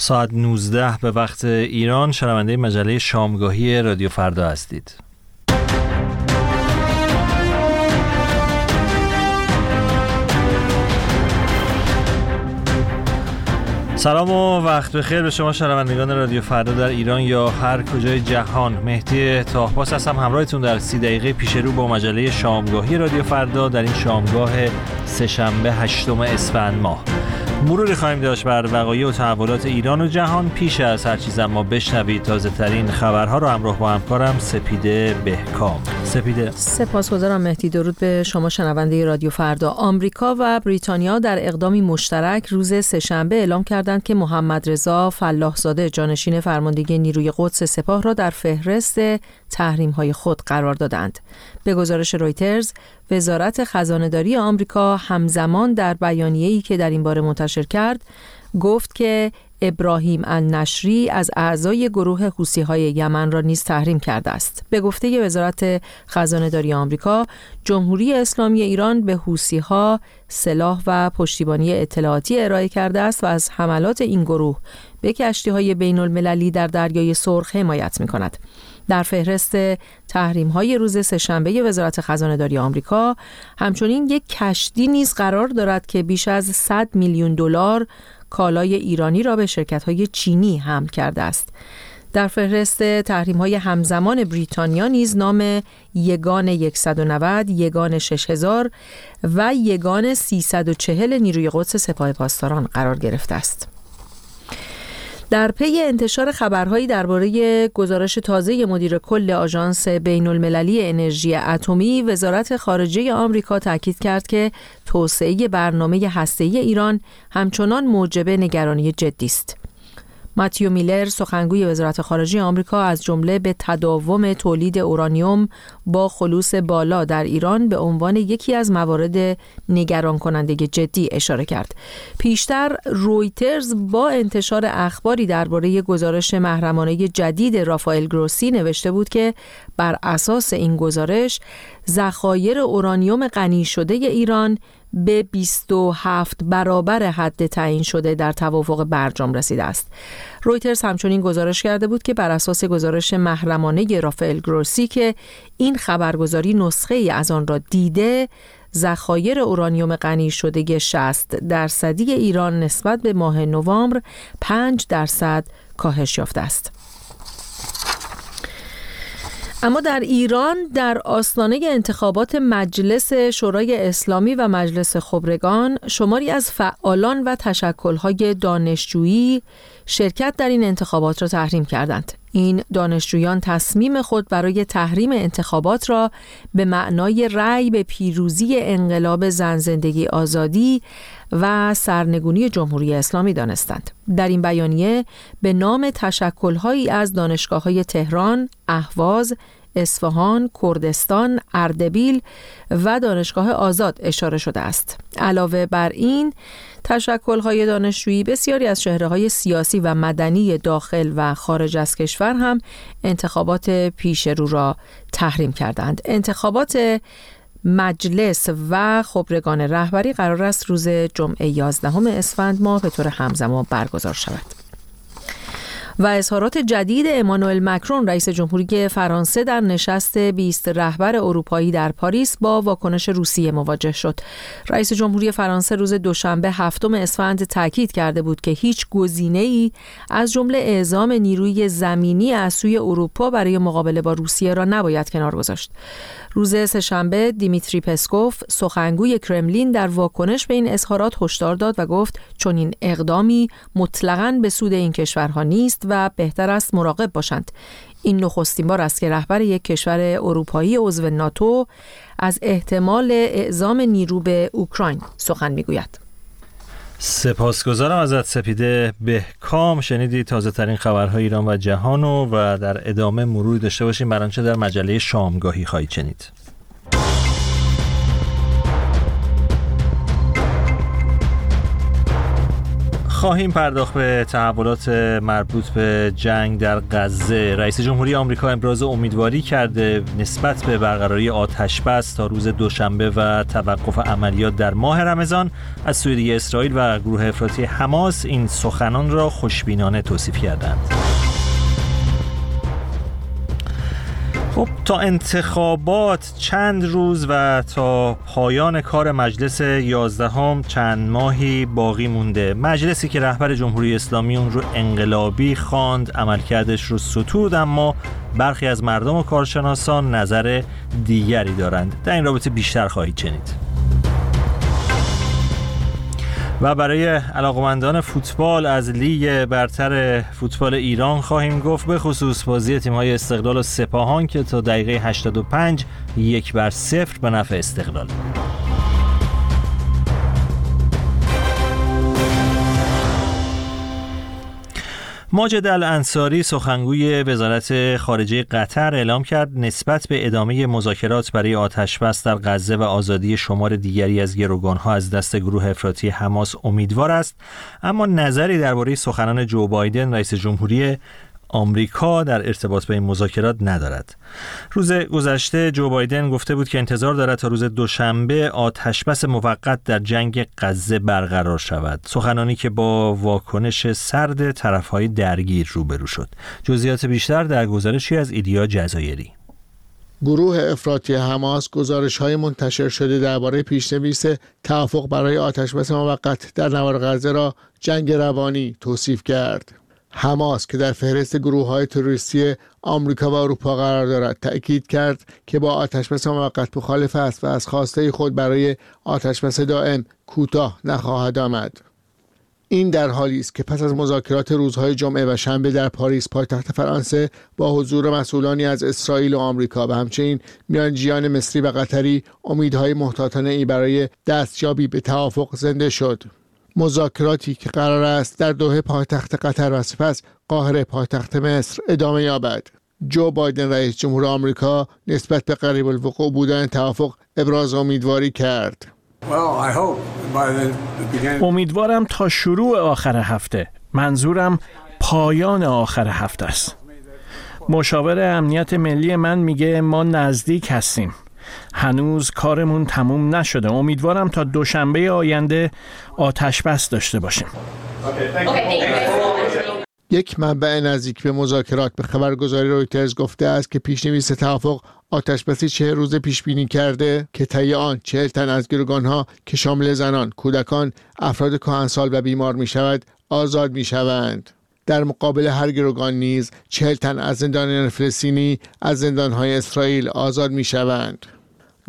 ساعت 19 به وقت ایران شنونده مجله شامگاهی رادیو فردا هستید. سلام و وقت بخیر به شما شنوندگان رادیو فردا در ایران یا هر کجای جهان. مهدی تاهباس هستم همراهتون در سی دقیقه پیش رو با مجله شامگاهی رادیو فردا در این شامگاه سهشنبه هشتم اسفند ماه. مروری خواهیم داشت بر وقایع و تحولات ایران و جهان پیش از هر چیز اما بشنوید تازه ترین خبرها رو همراه با همکارم سپیده بهکام. سپیده سپاسگزارم مهدی. درود به شما شنونده رادیو فردا. آمریکا و بریتانیا در اقدامی مشترک روز سهشنبه اعلام کردند که محمد رضا فلاحزاده جانشین فرماندهی نیروی قدس سپاه را در فهرست تحریم های خود قرار دادند. به گزارش رویترز وزارت خزانهداری آمریکا همزمان در بیانیه‌ای که در این باره منتشر کرد گفت که ابراهیم النشری از اعضای گروه حوسی های یمن را نیز تحریم کرده است. به گفته وزارت خزانه داری آمریکا، جمهوری اسلامی ایران به حوسی ها سلاح و پشتیبانی اطلاعاتی ارائه کرده است و از حملات این گروه به کشتی های بین المللی در دریای سرخ حمایت می کند. در فهرست تحریم های روز سهشنبه وزارت خزانه داری آمریکا همچنین یک کشتی نیز قرار دارد که بیش از 100 میلیون دلار کالای ایرانی را به شرکت های چینی حمل کرده است. در فهرست تحریم های همزمان بریتانیا نیز نام یگان 190, یگان 6000 و یگان 340 نیروی قدس سپاه پاسداران قرار گرفته است. در پی انتشار خبرهایی درباره گزارش تازه مدیر کل آژانس بین المللی انرژی اتمی وزارت خارجه آمریکا تاکید کرد که توسعه برنامه هسته‌ای ایران همچنان موجب نگرانی جدی است. ماتیو میلر سخنگوی وزارت خارجه آمریکا از جمله به تداوم تولید اورانیوم با خلوص بالا در ایران به عنوان یکی از موارد نگران کننده جدی اشاره کرد. پیشتر رویترز با انتشار اخباری درباره گزارش محرمانه جدید رافائل گروسی نوشته بود که بر اساس این گزارش ذخایر اورانیوم غنی شده ایران به 27 برابر حد تعیین شده در توافق برجام رسیده است. رویترز همچنین گزارش کرده بود که بر اساس گزارش محرمانه رافائل گروسی که این خبرگزاری نسخه ای از آن را دیده ذخایر اورانیوم غنی شده 60 درصدی ایران نسبت به ماه نوامبر 5 درصد کاهش یافته است. اما در ایران در آستانه انتخابات مجلس شورای اسلامی و مجلس خبرگان شماری از فعالان و تشکلهای دانشجویی شرکت در این انتخابات را تحریم کردند. این دانشجویان تصمیم خود برای تحریم انتخابات را به معنای رأی به پیروزی انقلاب زن زندگی آزادی و سرنگونی جمهوری اسلامی دانستند. در این بیانیه به نام تشکلهایی از دانشگاه های تهران، اهواز، اصفهان، کردستان، اردبیل و دانشگاه آزاد اشاره شده است. علاوه بر این های دانشجویی بسیاری از شهره های سیاسی و مدنی داخل و خارج از کشور هم انتخابات پیش رو را تحریم کردند. انتخابات مجلس و خبرگان رهبری قرار است روز جمعه 11 اسفند ماه به طور همزمان برگزار شود. و اظهارات جدید امانوئل مکرون رئیس جمهوری فرانسه در نشست 20 رهبر اروپایی در پاریس با واکنش روسیه مواجه شد. رئیس جمهوری فرانسه روز دوشنبه هفتم اسفند تاکید کرده بود که هیچ گزینه ای از جمله اعزام نیروی زمینی از سوی اروپا برای مقابله با روسیه را نباید کنار گذاشت. روز سهشنبه دیمیتری پسکوف سخنگوی کرملین در واکنش به این اظهارات هشدار داد و گفت چون این اقدامی مطلقاً به سود این کشورها نیست و بهتر است مراقب باشند. این نخستین بار است که رهبر یک کشور اروپایی عضو ناتو از احتمال اعزام نیرو به اوکراین سخن می‌گوید. سپاسگزارم ازت سپیده به کام شنیدی تازه ترین خبرهای ایران و جهانو و در ادامه مرور داشته باشیم. برانچه در مجله شامگاهی خواهید شنید. خواهیم پرداخت به تحولات مربوط به جنگ در غزه. رئیس جمهوری آمریکا ابراز امیدواری کرده نسبت به برقراری آتش بس تا روز دوشنبه و توقف عملیات در ماه رمضان. از سوی اسرائیل و گروه افراطی حماس این سخنان را خوشبینانه توصیف کردند. خب تا انتخابات چند روز و تا پایان کار مجلس یازدهم چند ماهی باقی مونده. مجلسی که رهبر جمهوری اسلامی اون رو انقلابی خواند عملکردش رو ستود اما برخی از مردم و کارشناسان نظر دیگری دارند. در این رابطه بیشتر خواهید شنید. و برای علاقمندان فوتبال از لیگ برتر فوتبال ایران خواهیم گفت به خصوص بازی تیم‌های استقلال و سپاهان که تا دقیقه 85 یک بر صفر به نفع استقلال. ماجد الانصاری سخنگوی وزارت خارجه قطر اعلام کرد نسبت به ادامه مذاکرات برای آتشبس در غزه و آزادی شمار دیگری از گروگانها از دست گروه افراطی حماس امیدوار است. اما نظری درباره سخنان جو بایدن رئیس جمهوری آمریکا در ارتباط به این مذاکرات ندارد. روز گذشته جو بایدن گفته بود که انتظار دارد تا روز دوشنبه آتشبس موقت در جنگ غزه برقرار شود. سخنانی که با واکنش سرد طرفهای درگیر روبرو شد. جزئیات بیشتر در گزارشی از ایدیا جزایری. گروه افراطی حماس گزارش های منتشر شده درباره پیشنویس توافق برای آتشبس موقت در نوار غزه را جنگ روانی توصیف کرد. حماس که در فهرست گروه های تروریستی آمریکا و اروپا قرار دارد تأکید کرد که با آتشبس موقت مخالف است و از خواسته خود برای آتشبس دائم کوتاه نخواهد آمد. این در حالی است که پس از مذاکرات روزهای جمعه و شنبه در پاریس پایتخت فرانسه با حضور مسئولانی از اسرائیل و آمریکا و همچنین میانجیان مصری و قطری امیدهای محتاطانه ای برای دستیابی به توافق زنده شد. مذاکراتی که قرار است در دوحه پایتخت قطر و سپس قاهره پایتخت مصر ادامه یابد. جو بایدن رئیس جمهور آمریکا نسبت به قریب الوقوع بودن توافق ابراز امیدواری کرد. امیدوارم تا شروع آخر هفته. منظورم پایان آخر هفته است. مشاور امنیت ملی من میگه ما نزدیک هستیم. هنوز کارمون تموم نشده امیدوارم تا دوشنبه آینده آتش بس داشته باشیم یک منبع نزدیک به مذاکرات به خبرگزاری رویترز گفته است که پیشنویس توافق آتش بسی چه روز پیش بینی کرده که طی آن چهل تن از ها که شامل زنان، کودکان، افراد کهنسال و بیمار می شود آزاد می شوند. در مقابل هر گروگان نیز چهل تن از زندانیان فلسطینی از زندانهای اسرائیل آزاد می شوند.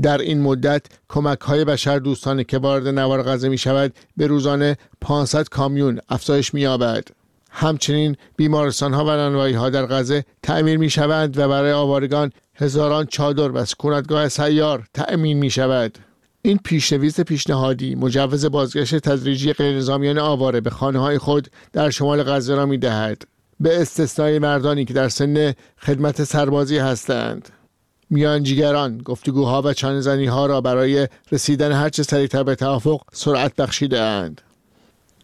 در این مدت کمک های بشر دوستانه که وارد نوار غزه می شود به روزانه 500 کامیون افزایش می یابد. همچنین بیمارستان ها و نانوایی ها در غزه تعمیر می شوند و برای آوارگان هزاران چادر و سکونتگاه سیار تأمین می شود. این پیشنویس پیشنهادی مجوز بازگشت تدریجی غیرنظامیان آواره به خانه های خود در شمال غزه را می دهد. به استثنای مردانی که در سن خدمت سربازی هستند. میانجیگران گفتگوها و چانزنی ها را برای رسیدن هرچه سریعتر به توافق سرعت بخشیده اند.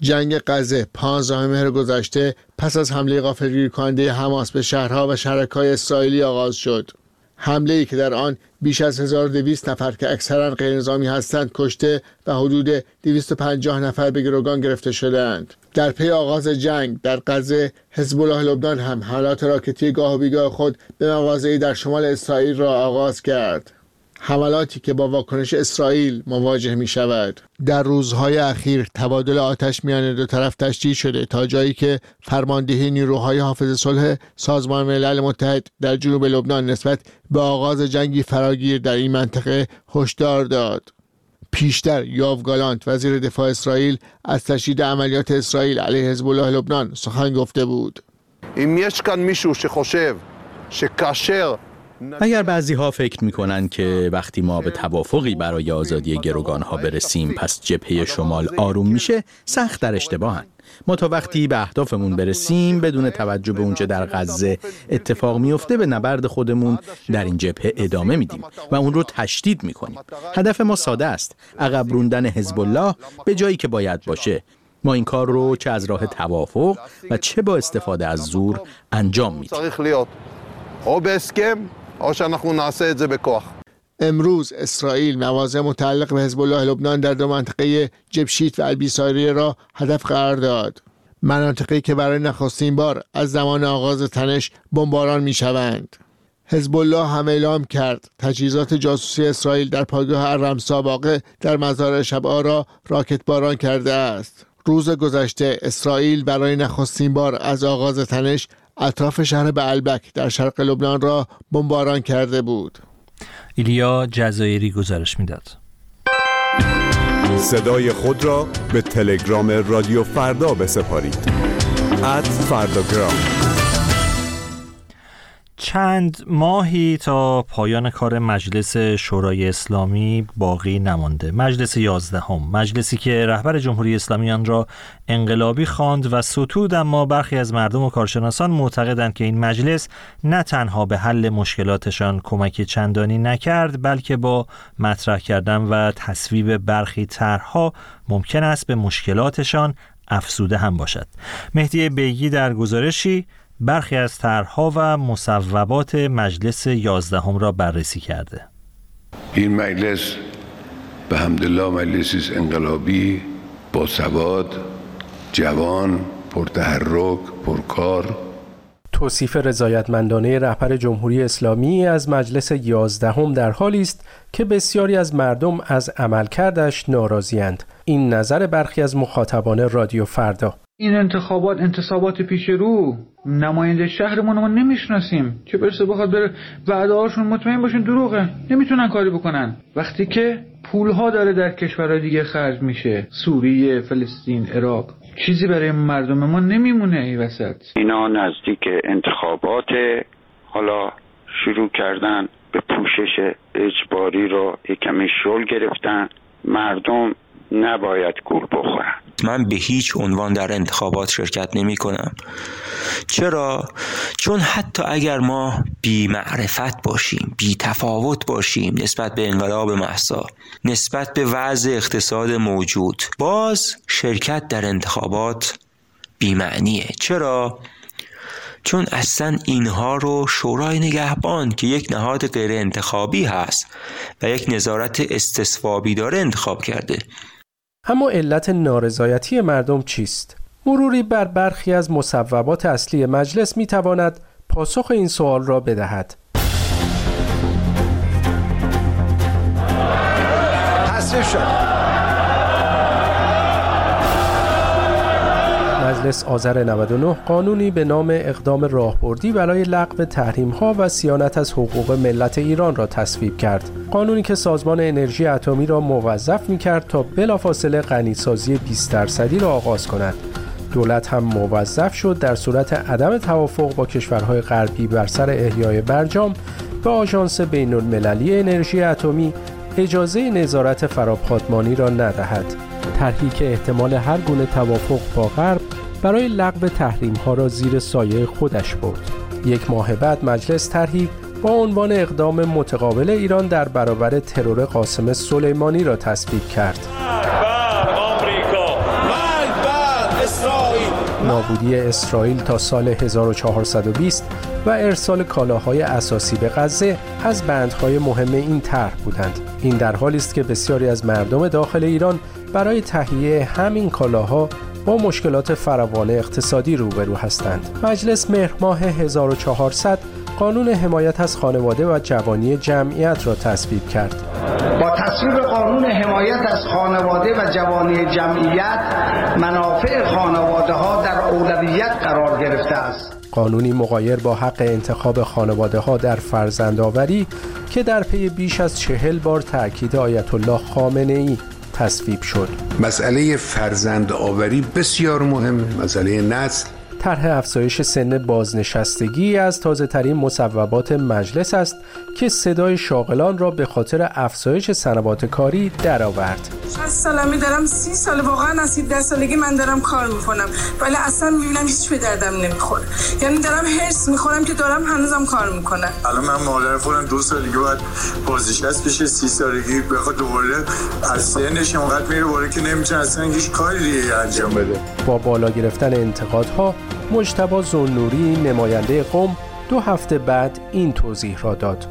جنگ غزه 15 مهر گذشته پس از حمله غافلگیر کننده حماس به شهرها و شرکای اسرائیلی آغاز شد. حمله ای که در آن بیش از 1200 نفر که اکثرا غیرنظامی هستند کشته و حدود 250 نفر به گروگان گرفته شدهاند. در پی آغاز جنگ در غزه حزب الله لبنان هم حملات راکتی گاه و بیگاه خود به مواضعی در شمال اسرائیل را آغاز کرد. حملاتی که با واکنش اسرائیل مواجه می شود در روزهای اخیر تبادل آتش میان دو طرف تشدید شده تا جایی که فرماندهی نیروهای حافظ صلح سازمان ملل متحد در جنوب لبنان نسبت به آغاز جنگی فراگیر در این منطقه هشدار داد. پیشتر یاو گالانت وزیر دفاع اسرائیل از تشدید عملیات اسرائیل علیه حزب الله لبنان سخن گفته بود. این میشکن میشو شخوشو شکاشر اگر بعضی ها فکر می کنند که وقتی ما به توافقی برای آزادی گروگان ها برسیم پس جبهه شمال آروم میشه سخت در اشتباهند ما تا وقتی به اهدافمون برسیم بدون توجه به اونچه در غزه اتفاق میفته به نبرد خودمون در این جبهه ادامه میدیم و اون رو تشدید می‌کنیم. هدف ما ساده است. عقب روندن حزب الله به جایی که باید باشه. ما این کار رو چه از راه توافق و چه با استفاده از زور انجام میدیم. امروز اسرائیل مواضع متعلق به حزب الله لبنان در دو منطقه جبشیت و البیساری را هدف قرار داد مناطقی که برای نخستین بار از زمان آغاز تنش بمباران می شوند. حزب الله هم اعلام کرد تجهیزات جاسوسی اسرائیل در پایگاه الرمسا واقع در مزار شبعا را راکت باران کرده است. روز گذشته اسرائیل برای نخستین بار از آغاز تنش اطراف شهر بعلبک در شرق لبنان را بمباران کرده بود. ایلیا جزایری گزارش می‌داد. صدای خود را به تلگرام رادیو فردا بسپارید. اد فرداگرام چند ماهی تا پایان کار مجلس شورای اسلامی باقی نمانده. مجلس یازدهم. مجلسی که رهبر جمهوری اسلامی آن را انقلابی خواند و ستود اما برخی از مردم و کارشناسان معتقدند که این مجلس نه تنها به حل مشکلاتشان کمک چندانی نکرد بلکه با مطرح کردن و تصویب برخی طرحها ممکن است به مشکلاتشان افسوده هم باشد. مهدی بیگی در گزارشی برخی از طرحها و مصوبات مجلس یازدهم را بررسی کرده. این مجلس به همدلله مجلسی انقلابی با سواد جوان پرتحرک پرکار. توصیف رضایتمندانه رهبر جمهوری اسلامی از مجلس یازدهم در حالی است که بسیاری از مردم از عملکردش ناراضیاند. این نظر برخی از مخاطبان رادیو فردا. این انتخابات انتصابات پیش رو نماینده شهرمون ما نمی‌شناسیم. چه برسه بخواد بره وعده هاشون مطمئن باشین دروغه. نمی‌تونن کاری بکنن. وقتی که پولها داره در کشورهای دیگه خرج میشه سوریه فلسطین عراق چیزی برای مردم ما نمیمونه ای وسط. اینا نزدیک انتخابات حالا شروع کردن به پوشش اجباری رو یکمی شل گرفتن. مردم نباید گول بخورن من به هیچ عنوان در انتخابات شرکت نمی کنم چرا؟ چون حتی اگر ما بی معرفت باشیم بی تفاوت باشیم نسبت به انقلاب محسا نسبت به وضع اقتصاد موجود باز شرکت در انتخابات بیمعنیه چرا؟ چون اصلا اینها رو شورای نگهبان که یک نهاد غیر انتخابی هست و یک نظارت استصوابی داره انتخاب کرده اما علت نارضایتی مردم چیست؟ مروری بر برخی از مصوبات اصلی مجلس می تواند پاسخ این سوال را بدهد. شد. مجلس آذر 99 قانونی به نام اقدام راهبردی برای لغو تحریم ها و سیانت از حقوق ملت ایران را تصویب کرد. قانونی که سازمان انرژی اتمی را موظف می کرد تا بلافاصله غنیسازی 20 درصدی را آغاز کند. دولت هم موظف شد در صورت عدم توافق با کشورهای غربی بر سر احیای برجام به آژانس بین المللی انرژی اتمی اجازه نظارت فراپادمانی را ندهد. طرحی که احتمال هر گونه توافق با غرب برای لغو تحریم ها را زیر سایه خودش برد. یک ماه بعد مجلس طرحی با عنوان اقدام متقابل ایران در برابر ترور قاسم سلیمانی را تصویب کرد. نابودی اسرائیل تا سال 1420 و ارسال کالاهای اساسی به غزه از بندهای مهم این طرح بودند. این در حالی است که بسیاری از مردم داخل ایران برای تهیه همین کالاها با مشکلات فراوان اقتصادی روبرو هستند. مجلس مهر ماه 1400 قانون حمایت از خانواده و جوانی جمعیت را تصویب کرد. با تصویب قانون حمایت از خانواده و جوانی جمعیت منافع خانواده ها در اولویت قرار گرفته است. قانونی مقایر با حق انتخاب خانواده ها در فرزندآوری که در پی بیش از چهل بار تاکید آیت الله خامنه ای تصویب شد. مسئله فرزند آوری بسیار مهم. مسئله نسل. طرح افزایش سن بازنشستگی از تازه ترین مصوبات مجلس است که صدای شاغلان را به خاطر افزایش سنوات کاری درآورد. 60 سالمه دارم 30 سال واقعا از 17 سالگی من دارم کار می‌کنم ولی اصلا می‌بینم هیچ به دردم نمی‌خوره. یعنی دارم هرس می‌خورم که دارم هنوزم کار می‌کنم. الان من مادر خودم دو سالگی باید بازنشست بشه 30 سالگی بخواد دوباره از سنش اونقدر میره بالا که نمی‌تونه اصلا هیچ کاری انجام بده. با بالا گرفتن انتقادها مجتبا زنوری نماینده قوم دو هفته بعد این توضیح را داد.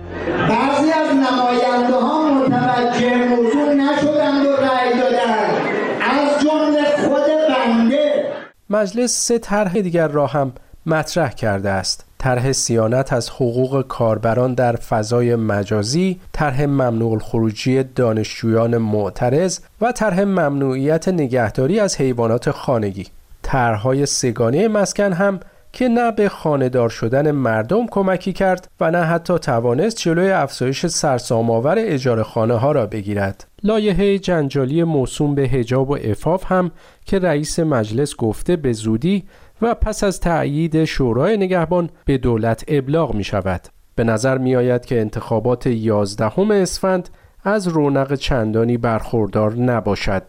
بعضی از نماینده ها متوجه موضوع نشدند و رأی دادن از جمله خود بنده. مجلس سه طرح دیگر را هم مطرح کرده است. طرح سیانت از حقوق کاربران در فضای مجازی، طرح ممنوع خروجی دانشجویان معترض و طرح ممنوعیت نگهداری از حیوانات خانگی. طرحهای سگانه مسکن هم که نه به خانهدار شدن مردم کمکی کرد و نه حتی توانست جلوی افزایش سرسام‌آور اجاره خانه ها را بگیرد. لایحه جنجالی موسوم به هجاب و افاف هم که رئیس مجلس گفته به زودی و پس از تأیید شورای نگهبان به دولت ابلاغ می شود. به نظر می آید که انتخابات 11 اسفند از رونق چندانی برخوردار نباشد.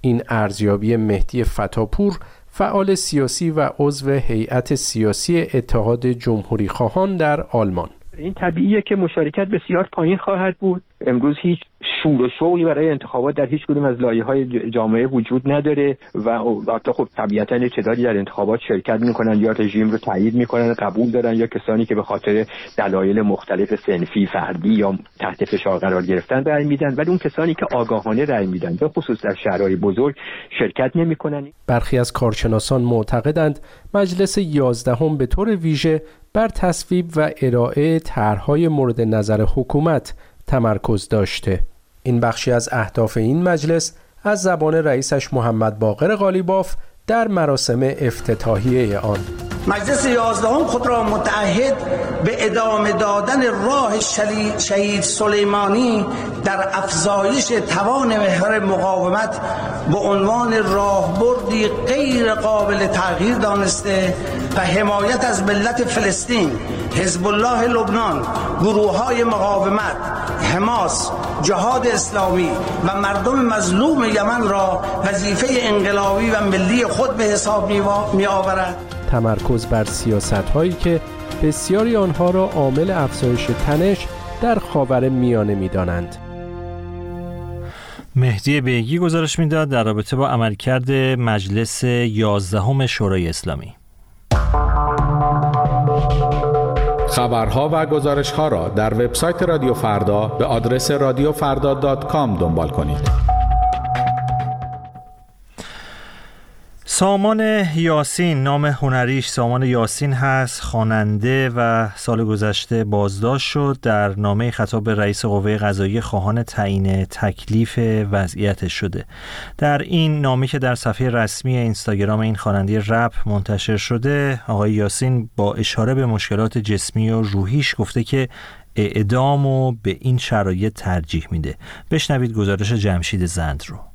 این ارزیابی مهدی فتاپور فعال سیاسی و عضو هیئت سیاسی اتحاد جمهوری خواهان در آلمان. این طبیعیه که مشارکت بسیار پایین خواهد بود. امروز هیچ شور و شوقی برای انتخابات در هیچ کدوم از لایه های جامعه وجود نداره و البته خب طبیعتا در انتخابات شرکت می‌کنن یا رژیم رو تایید می‌کنن قبول دارن یا کسانی که به خاطر دلایل مختلف سنفی فردی یا تحت فشار قرار گرفتن رأی میدن ولی اون کسانی که آگاهانه رأی میدن به خصوص در شهرهای بزرگ شرکت نمی‌کنن. برخی از کارشناسان معتقدند مجلس یازدهم به طور ویژه بر تصویب و ارائه طرحهای مورد نظر حکومت تمرکز داشته. این بخشی از اهداف این مجلس از زبان رئیسش محمد باقر غالیباف در مراسم افتتاحیه آن. مجلس یازدهم خود را متعهد به ادامه دادن راه شهید سلیمانی در افزایش توان محور مقاومت به عنوان راهبردی غیر قابل تغییر دانسته و حمایت از ملت فلسطین حزب الله لبنان گروه های مقاومت حماس جهاد اسلامی و مردم مظلوم یمن را وظیفه انقلابی و ملی خود به حساب می آورد تمرکز بر سیاست هایی که بسیاری آنها را عامل افزایش تنش در خاور میانه می دانند. مهدی بیگی گزارش می‌داد در رابطه با عملکرد مجلس یازدهم شورای اسلامی خبرها و گزارش ها را در وبسایت رادیو فردا به آدرس رادیوفردا.com دنبال کنید. سامان یاسین نام هنریش سامان یاسین هست خواننده و سال گذشته بازداشت شد در نامه خطاب به رئیس قوه قضایی خواهان تعیین تکلیف وضعیت شده. در این نامه که در صفحه رسمی اینستاگرام این خواننده رپ منتشر شده آقای یاسین با اشاره به مشکلات جسمی و روحیش گفته که اعدام و به این شرایط ترجیح میده. بشنوید گزارش جمشید زند رو.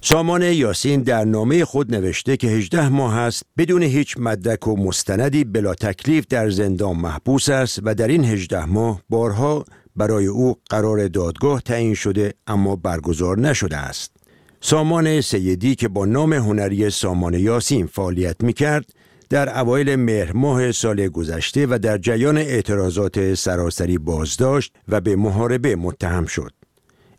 سامان یاسین در نامه خود نوشته که 18 ماه است بدون هیچ مدرک و مستندی بلا تکلیف در زندان محبوس است و در این 18 ماه بارها برای او قرار دادگاه تعیین شده اما برگزار نشده است. سامان سیدی که با نام هنری سامان یاسین فعالیت می کرد در اوایل مهر ماه سال گذشته و در جریان اعتراضات سراسری بازداشت و به محاربه متهم شد.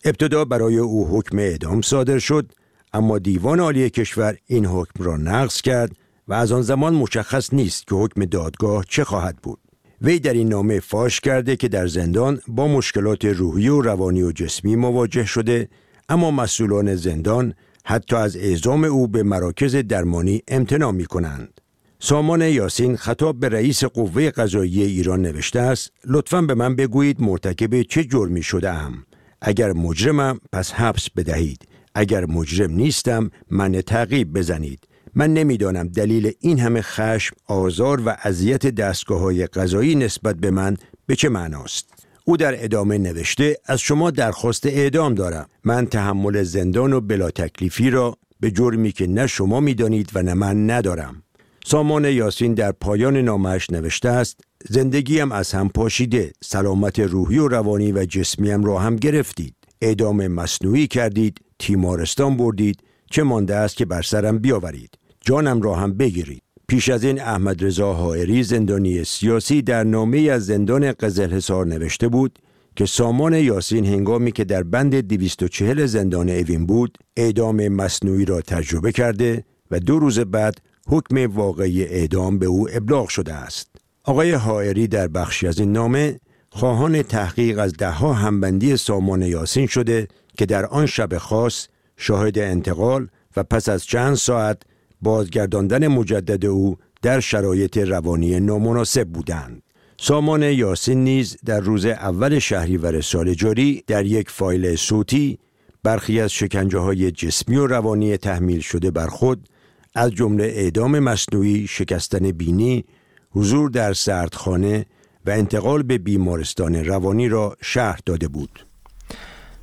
ابتدا برای او حکم اعدام صادر شد اما دیوان عالی کشور این حکم را نقض کرد و از آن زمان مشخص نیست که حکم دادگاه چه خواهد بود. وی در این نامه فاش کرده که در زندان با مشکلات روحی و روانی و جسمی مواجه شده اما مسئولان زندان حتی از اعزام او به مراکز درمانی امتناع می کنند. سامان یاسین خطاب به رئیس قوه قضایی ایران نوشته است لطفا به من بگویید مرتکب چه جرمی شده ام اگر مجرمم پس حبس بدهید. اگر مجرم نیستم من تعقیب بزنید. من نمی‌دانم دلیل این همه خشم، آزار و اذیت دستگاه های قضایی نسبت به من به چه معناست؟ او در ادامه نوشته از شما درخواست اعدام دارم. من تحمل زندان و بلا تکلیفی را به جرمی که نه شما می‌دانید و نه من ندارم. سامان یاسین در پایان نامش نوشته است زندگیم از هم پاشیده سلامت روحی و روانی و جسمیم را هم گرفتید. اعدام مصنوعی کردید تیمارستان بردید چه مانده است که بر سرم بیاورید جانم را هم بگیرید پیش از این احمد رضا حائری زندانی سیاسی در نامه از زندان قزل حصار نوشته بود که سامان یاسین هنگامی که در بند 240 زندان اوین بود اعدام مصنوعی را تجربه کرده و دو روز بعد حکم واقعی اعدام به او ابلاغ شده است. آقای حائری در بخشی از این نامه خواهان تحقیق از دهها همبندی سامان یاسین شده که در آن شب خاص شاهد انتقال و پس از چند ساعت بازگرداندن مجدد او در شرایط روانی نامناسب بودند. سامان یاسین نیز در روز اول شهریور سال جاری در یک فایل صوتی برخی از شکنجه های جسمی و روانی تحمیل شده بر خود از جمله اعدام مصنوعی، شکستن بینی، حضور در سردخانه و انتقال به بیمارستان روانی را شهر داده بود.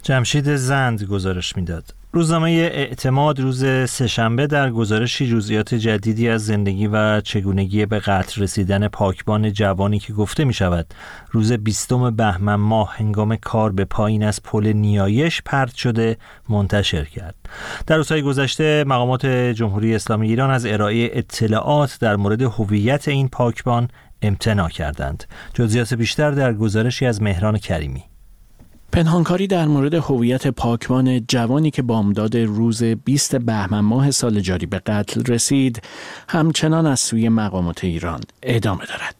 جمشید زند گزارش می‌داد. روزنامه اعتماد روز سهشنبه در گزارشی جزئیات جدیدی از زندگی و چگونگی به قتل رسیدن پاکبان جوانی که گفته می شود روز بیستم بهمن ماه هنگام کار به پایین از پل نیایش پرت شده منتشر کرد. در روزهای گذشته مقامات جمهوری اسلامی ایران از ارائه اطلاعات در مورد هویت این پاکبان امتناع کردند. جزئیات بیشتر در گزارشی از مهران کریمی پنهانکاری در مورد هویت پاکبان جوانی که بامداد روز 20 بهمن ماه سال جاری به قتل رسید همچنان از سوی مقامات ایران ادامه دارد.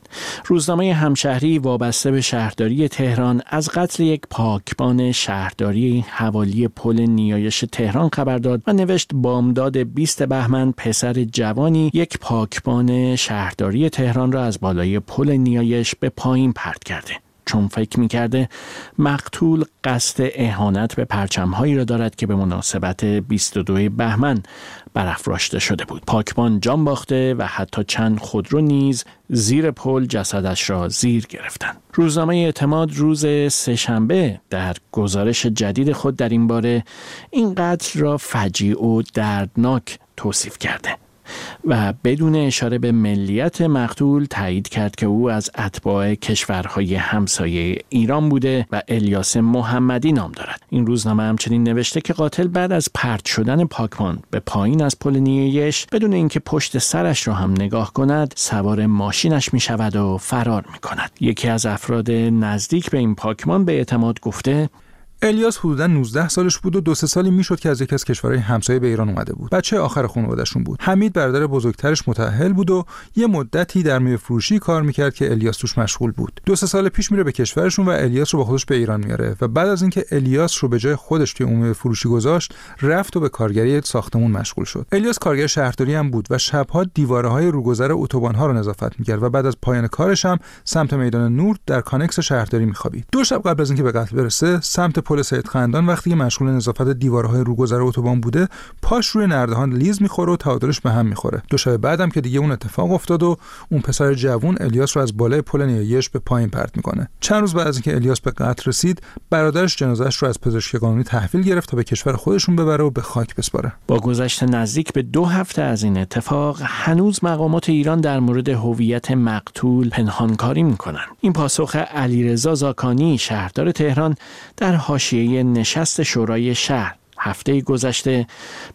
روزنامه همشهری وابسته به شهرداری تهران از قتل یک پاکبان شهرداری حوالی پل نیایش تهران خبر داد و نوشت بامداد 20 بهمن پسر جوانی یک پاکبان شهرداری تهران را از بالای پل نیایش به پایین پرت کرده. چون فکر می‌کرده مقتول قصد اهانت به پرچمهایی را دارد که به مناسبت 22 بهمن برافراشته شده بود. پاکبان جان باخته و حتی چند خودرو نیز زیر پل جسدش را زیر گرفتند. روزنامه اعتماد روز سهشنبه در گزارش جدید خود در این باره این قتل را فجیع و دردناک توصیف کرده. و بدون اشاره به ملیت مقتول تایید کرد که او از اتباع کشورهای همسایه ایران بوده و الیاس محمدی نام دارد. این روزنامه همچنین نوشته که قاتل بعد از پرت شدن پاکمان به پایین از پل نیایش بدون اینکه پشت سرش را هم نگاه کند سوار ماشینش می شود و فرار می کند یکی از افراد نزدیک به این پاکمان به اعتماد گفته الیاس حدودا 19 سالش بود و دو سه سالی می‌شد که از یکی از کشورهای همسایه به ایران اومده بود. بچه آخر خانوادهشون بود. حمید برادر بزرگترش متأهل بود و یه مدتی در میوه فروشی کار می‌کرد که الیاس توش مشغول بود. دو سه سال پیش میره به کشورشون و الیاس رو با خودش به ایران میاره و بعد از اینکه الیاس رو به جای خودش توی اون فروشی گذاشت رفت و به کارگری ساختمون مشغول شد. الیاس کارگر شهرداری هم بود و شبها دیواره های روگذر اتوبان ها رو نظافت می‌کرد و بعد از پایان کارش هم سمت میدان نور در کانکس شهرداری میخوابید. دو شب قبل از اینکه به قتل برسه سمت پل سید خندان وقتی که مشغول نظافت دیوارهای روگذر اتوبان بوده پاش روی نردبان لیز می‌خوره و تعادلش به هم می‌خوره. دو شب بعدم که دیگه اون اتفاق افتاد و اون پسر جوون الیاس رو از بالای پل نیایش به پایین پرت می‌کنه. چند روز بعد از اینکه الیاس به قتل رسید برادرش جنازهش رو از پزشکی قانونی تحویل گرفت تا به کشور خودشون ببره و به خاک بسپاره. با گذشت نزدیک به دو هفته از این اتفاق هنوز مقامات ایران در مورد هویت مقتول پنهانکاری می‌کنن. این پاسخ علیرضا زاکانی شهردار تهران در حاشیه نشست شورای شهر هفته گذشته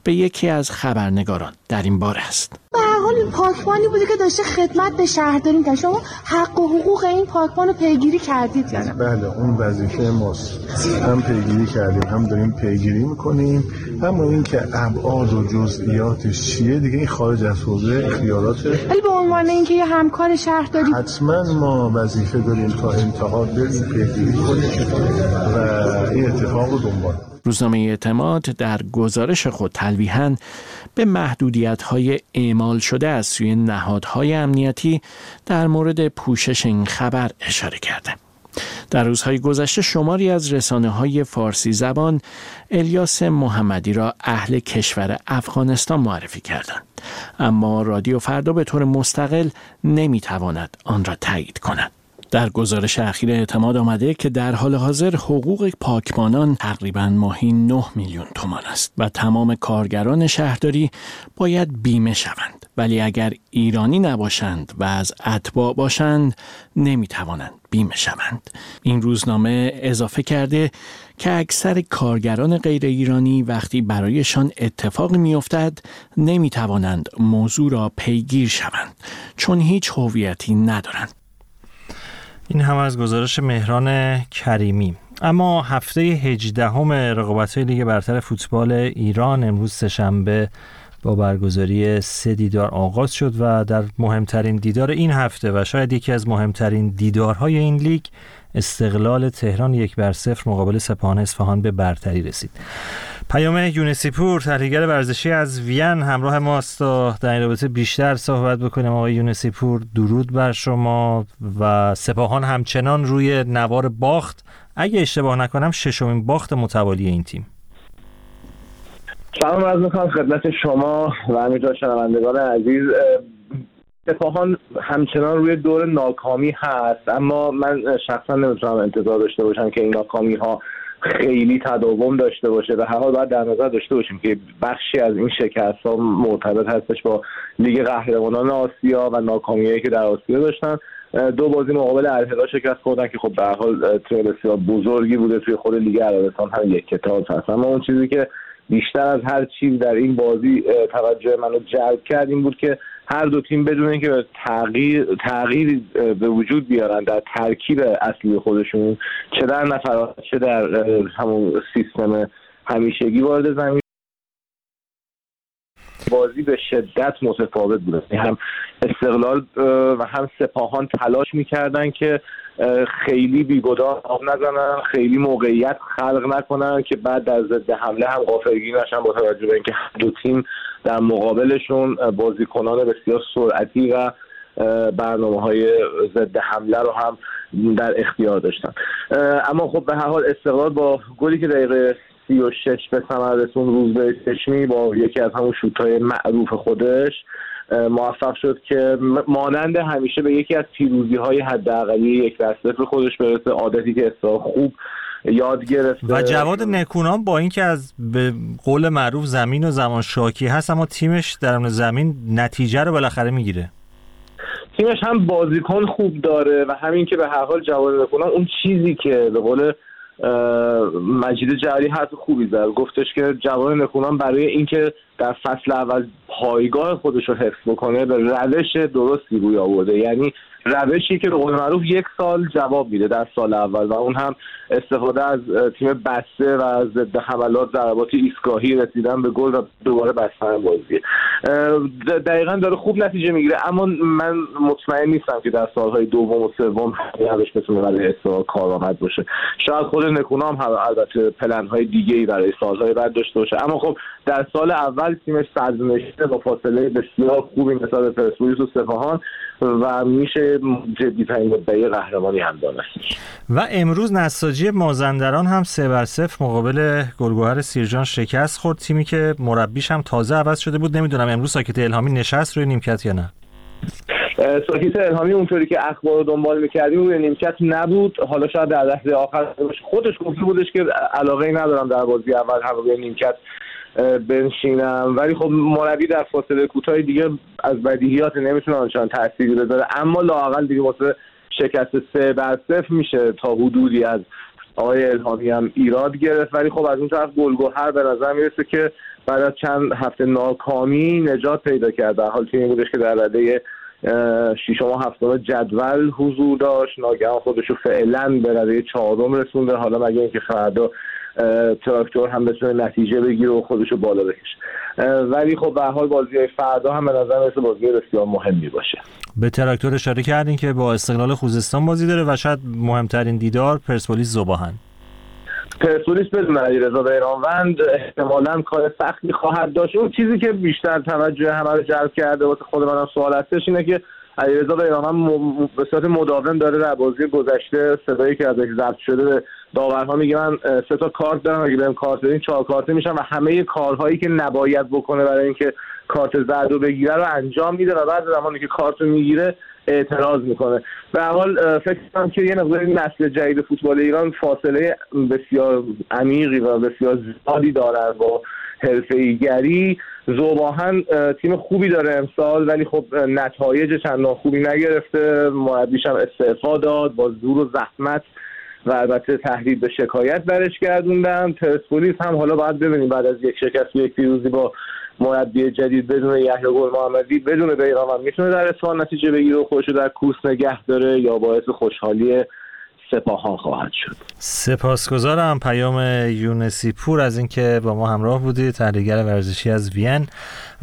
به یکی از خبرنگاران در این باره است. به هر حال این پاکبانی بوده که داشته خدمت به شهرداری می‌کرد شما حق و حقوق این پاکبان رو پیگیری کردید یعنی بله اون وظیفه ماست. هم پیگیری کردیم هم داریم پیگیری می‌کنیم. هم این که ابعاد و جزئیاتش چیه دیگه این خارج از حوزه اختیاراته ولی به عنوان اینکه یه همکار شهرداری حتما ما وظیفه داریم تا انتها بریم پیگیری کنیم و این اتفاق رو دنبال روزنامه اعتماد در گزارش خود تلویحا به محدودیت های اعمال شده از سوی نهادهای امنیتی در مورد پوشش این خبر اشاره کرده. در روزهای گذشته شماری از رسانه های فارسی زبان الیاس محمدی را اهل کشور افغانستان معرفی کردند اما رادیو فردا به طور مستقل نمی‌تواند آن را تایید کند در گزارش اخیر اعتماد آمده که در حال حاضر حقوق پاکبانان تقریبا ماهی 9 میلیون تومان است و تمام کارگران شهرداری باید بیمه شوند. ولی اگر ایرانی نباشند و از اتباع باشند نمی‌توانند بیمه شوند. این روزنامه اضافه کرده که اکثر کارگران غیر ایرانی وقتی برایشان اتفاقی میافتد نمی‌توانند موضوع را پیگیر شوند چون هیچ هویتی ندارند. این هم از گزارش مهران کریمی. اما هفته 18 هم رقابت های لیگ برتر فوتبال ایران امروز سهشنبه با برگزاری سه دیدار آغاز شد و در مهمترین دیدار این هفته و شاید یکی از مهمترین دیدارهای این لیگ استقلال تهران یک بر صفر مقابل سپاهان اصفهان به برتری رسید. پیام یونسیپور تحلیلگر ورزشی از وین همراه ماست تا در این رابطه بیشتر صحبت بکنیم. آقای یونسیپور درود بر شما و سپاهان همچنان روی نوار باخت. اگه اشتباه نکنم ششمین باخت متوالی این تیم. سلام از می‌کنم خدمت شما و همینطور شنوندگان عزیز. سپاهان همچنان روی دور ناکامی هست اما من شخصا نمی‌تونم انتظار داشته باشم که این ناکامی ها خیلی تداوم داشته باشه. و هر حال باید در نظر داشته باشیم که بخشی از این شکست ها مرتبط هستش با لیگ قهرمانان آسیا و ناکامیایی که در آسیا داشتن. دو بازی مقابل الهلال شکست خوردن که خب به حال تیم بسیار بزرگی بوده توی خود لیگ عربستان هم یک کتاب هست. اما اون چیزی که بیشتر از هر چیز در این بازی توجه منو جلب کرد این بود که هر دو تیم بدون اینکه تغییر تغییر به وجود بیارن در ترکیب اصلی خودشون چه در نفرات چه در همون سیستم همیشگی وارد زمین بازی به شدت متفاوت بوده یعنی هم استقلال و هم سپاهان تلاش می‌کردن که خیلی بیگدار آب نزنن خیلی موقعیت خلق نکنن که بعد در ضد حمله هم غافلگیر نشن با توجه به اینکه دو تیم در مقابلشون بازیکنان بسیار سرعتی و برنامه های ضد حمله رو هم در اختیار داشتن. اما خب به هر حال استقلال با گلی که دقیقه سی و شش به ثمر رسون روز به چشمی با یکی از همون های معروف خودش موفق شد که مانند همیشه به یکی از پیروزی های حداقلی یک دسته خودش برسه. عادتی که اصلا خوب یاد گرفته. و جواد نکونام با اینکه از به قول معروف زمین و زمان شاکی هست اما تیمش در زمین نتیجه رو بالاخره می‌گیره. تیمش هم بازیکن خوب داره و همین که به هر حال جواد نکونام اون چیزی که به قول مجید جعلی حرف خوبی زد. گفتش که جوان نکونام برای اینکه در فصل اول پایگاه خودش رو حفظ بکنه به روش درستی روی آورده. یعنی روشی که به قول معروف یک سال جواب میده در سال اول و اون هم استفاده از تیم بسته و ضد حملات ضربات ایستگاهی رسیدن به گل و دوباره بستن بازی. دقیقا داره خوب نتیجه می‌گیره اما من مطمئن نیستم که در سالهای دوم و سوم همینش بتونه برای کار کارآمد باشه. شاید خود نکونام هم البته پلن های دیگه ای برای سالهای بعد داشته باشه. اما خب در سال اول تیمش صدرنشینه با فاصله بسیار خوبی نسبت به پرسپولیس و سپاهان. و میشه جدی ترین مدعی قهرمانی هم دانست و امروز نساجی مازندران هم سه بر صفر مقابل گلگوهر سیرجان شکست خورد. تیمی که مربیش هم تازه عوض شده بود. نمی‌دونم امروز ساکت الهامی نشست روی نیمکت یا نه؟ ساکت الهامی اونطوری که اخبار رو دنبال می‌کردیم روی نیمکت نبود. حالا شاید در لحظه آخر خودش گفته بودش که علاقه ندارم در بازی اول هم روی نیمکت بنشینم. ولی خب مربی در فاصله کوتاه دیگه از بدیهیات نمی‌تونه آنچنان تأثیری بذاره. اما لاقل دیگه واسه شکست سه بر صفر میشه تا حدودی از آقای الهامی هم ایراد گرفت. ولی خب از اون طرف گلگوهر به نظر می‌رسه که بعد از چند هفته ناکامی نجات پیدا کرد. در حال تیمی بودش که در رده ششم و هفتم جدول حضور داشت. ناگهان خودش رو فعلا به رده چهارم رسونده. حالا مگه اینکه فردا تراکتور هم بتونه نتیجه بگیره و خودشو بالا بکشه. ولی خب به حال بازی های فردا هم به نظر مثل بازی بسیار مهمی باشه. به تراکتور اشاره کردین که با استقلال خوزستان بازی داره و شاید مهمترین دیدار پرسپولیس زباهن پرسپولیس بدون علیرضا بیرانوند احتمالا کار سختی خواهد داشت. اون چیزی که بیشتر توجه همه رو جلب کرده واسه خود منم سوال هستش اینه که علیرضا بیرانوند به صورت مداوم داره در بازی گذشته صدایی که ازش ضبط شده به داورها میگه من سه تا کارت دارم اگه بهم کارت بدین چهار کارت میشم و همه کارهایی که نباید بکنه برای اینکه کارت زرد رو بگیره رو انجام میده و بعد زمانی که کارت رو می‌گیره اعتراض می‌کنه. به حال فکر کنم که یه مقدار نسل جدید فوتبال ایران فاصله بسیار عمیقی و بسیار زیادی دارن با حرفه‌ایگری زوباهن تیم خوبی داره امسال ولی خب نتایج چندان خوبی نگرفته. مربیش هم استعفا داد با زور و زحمت. و البته تهدید به شکایت برش گردوندن. پرسپولیس هم حالا باید ببینیم بعد از یک شکست و یک پیروزی با مربی جدید بدون یحیی گل محمدی بدون بیرام هم می‌تونه در اصفهان نتیجه بگیره و خودش در کوس نگه داره یا باعث خوشحالی سپاهان خواهد شد. سپاسگزارم پیام یونسی پور از اینکه با ما همراه بودید تحلیلگر ورزشی از وین.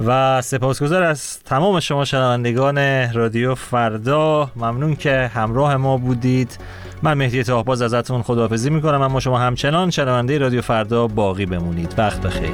و سپاسگزار از تمام شما شنوندگان رادیو فردا. ممنون که همراه ما بودید. من مهدی تاهباز ازتون خداحافظی می‌کنم اما شما همچنان شنونده رادیو فردا باقی بمونید. وقت بخیر.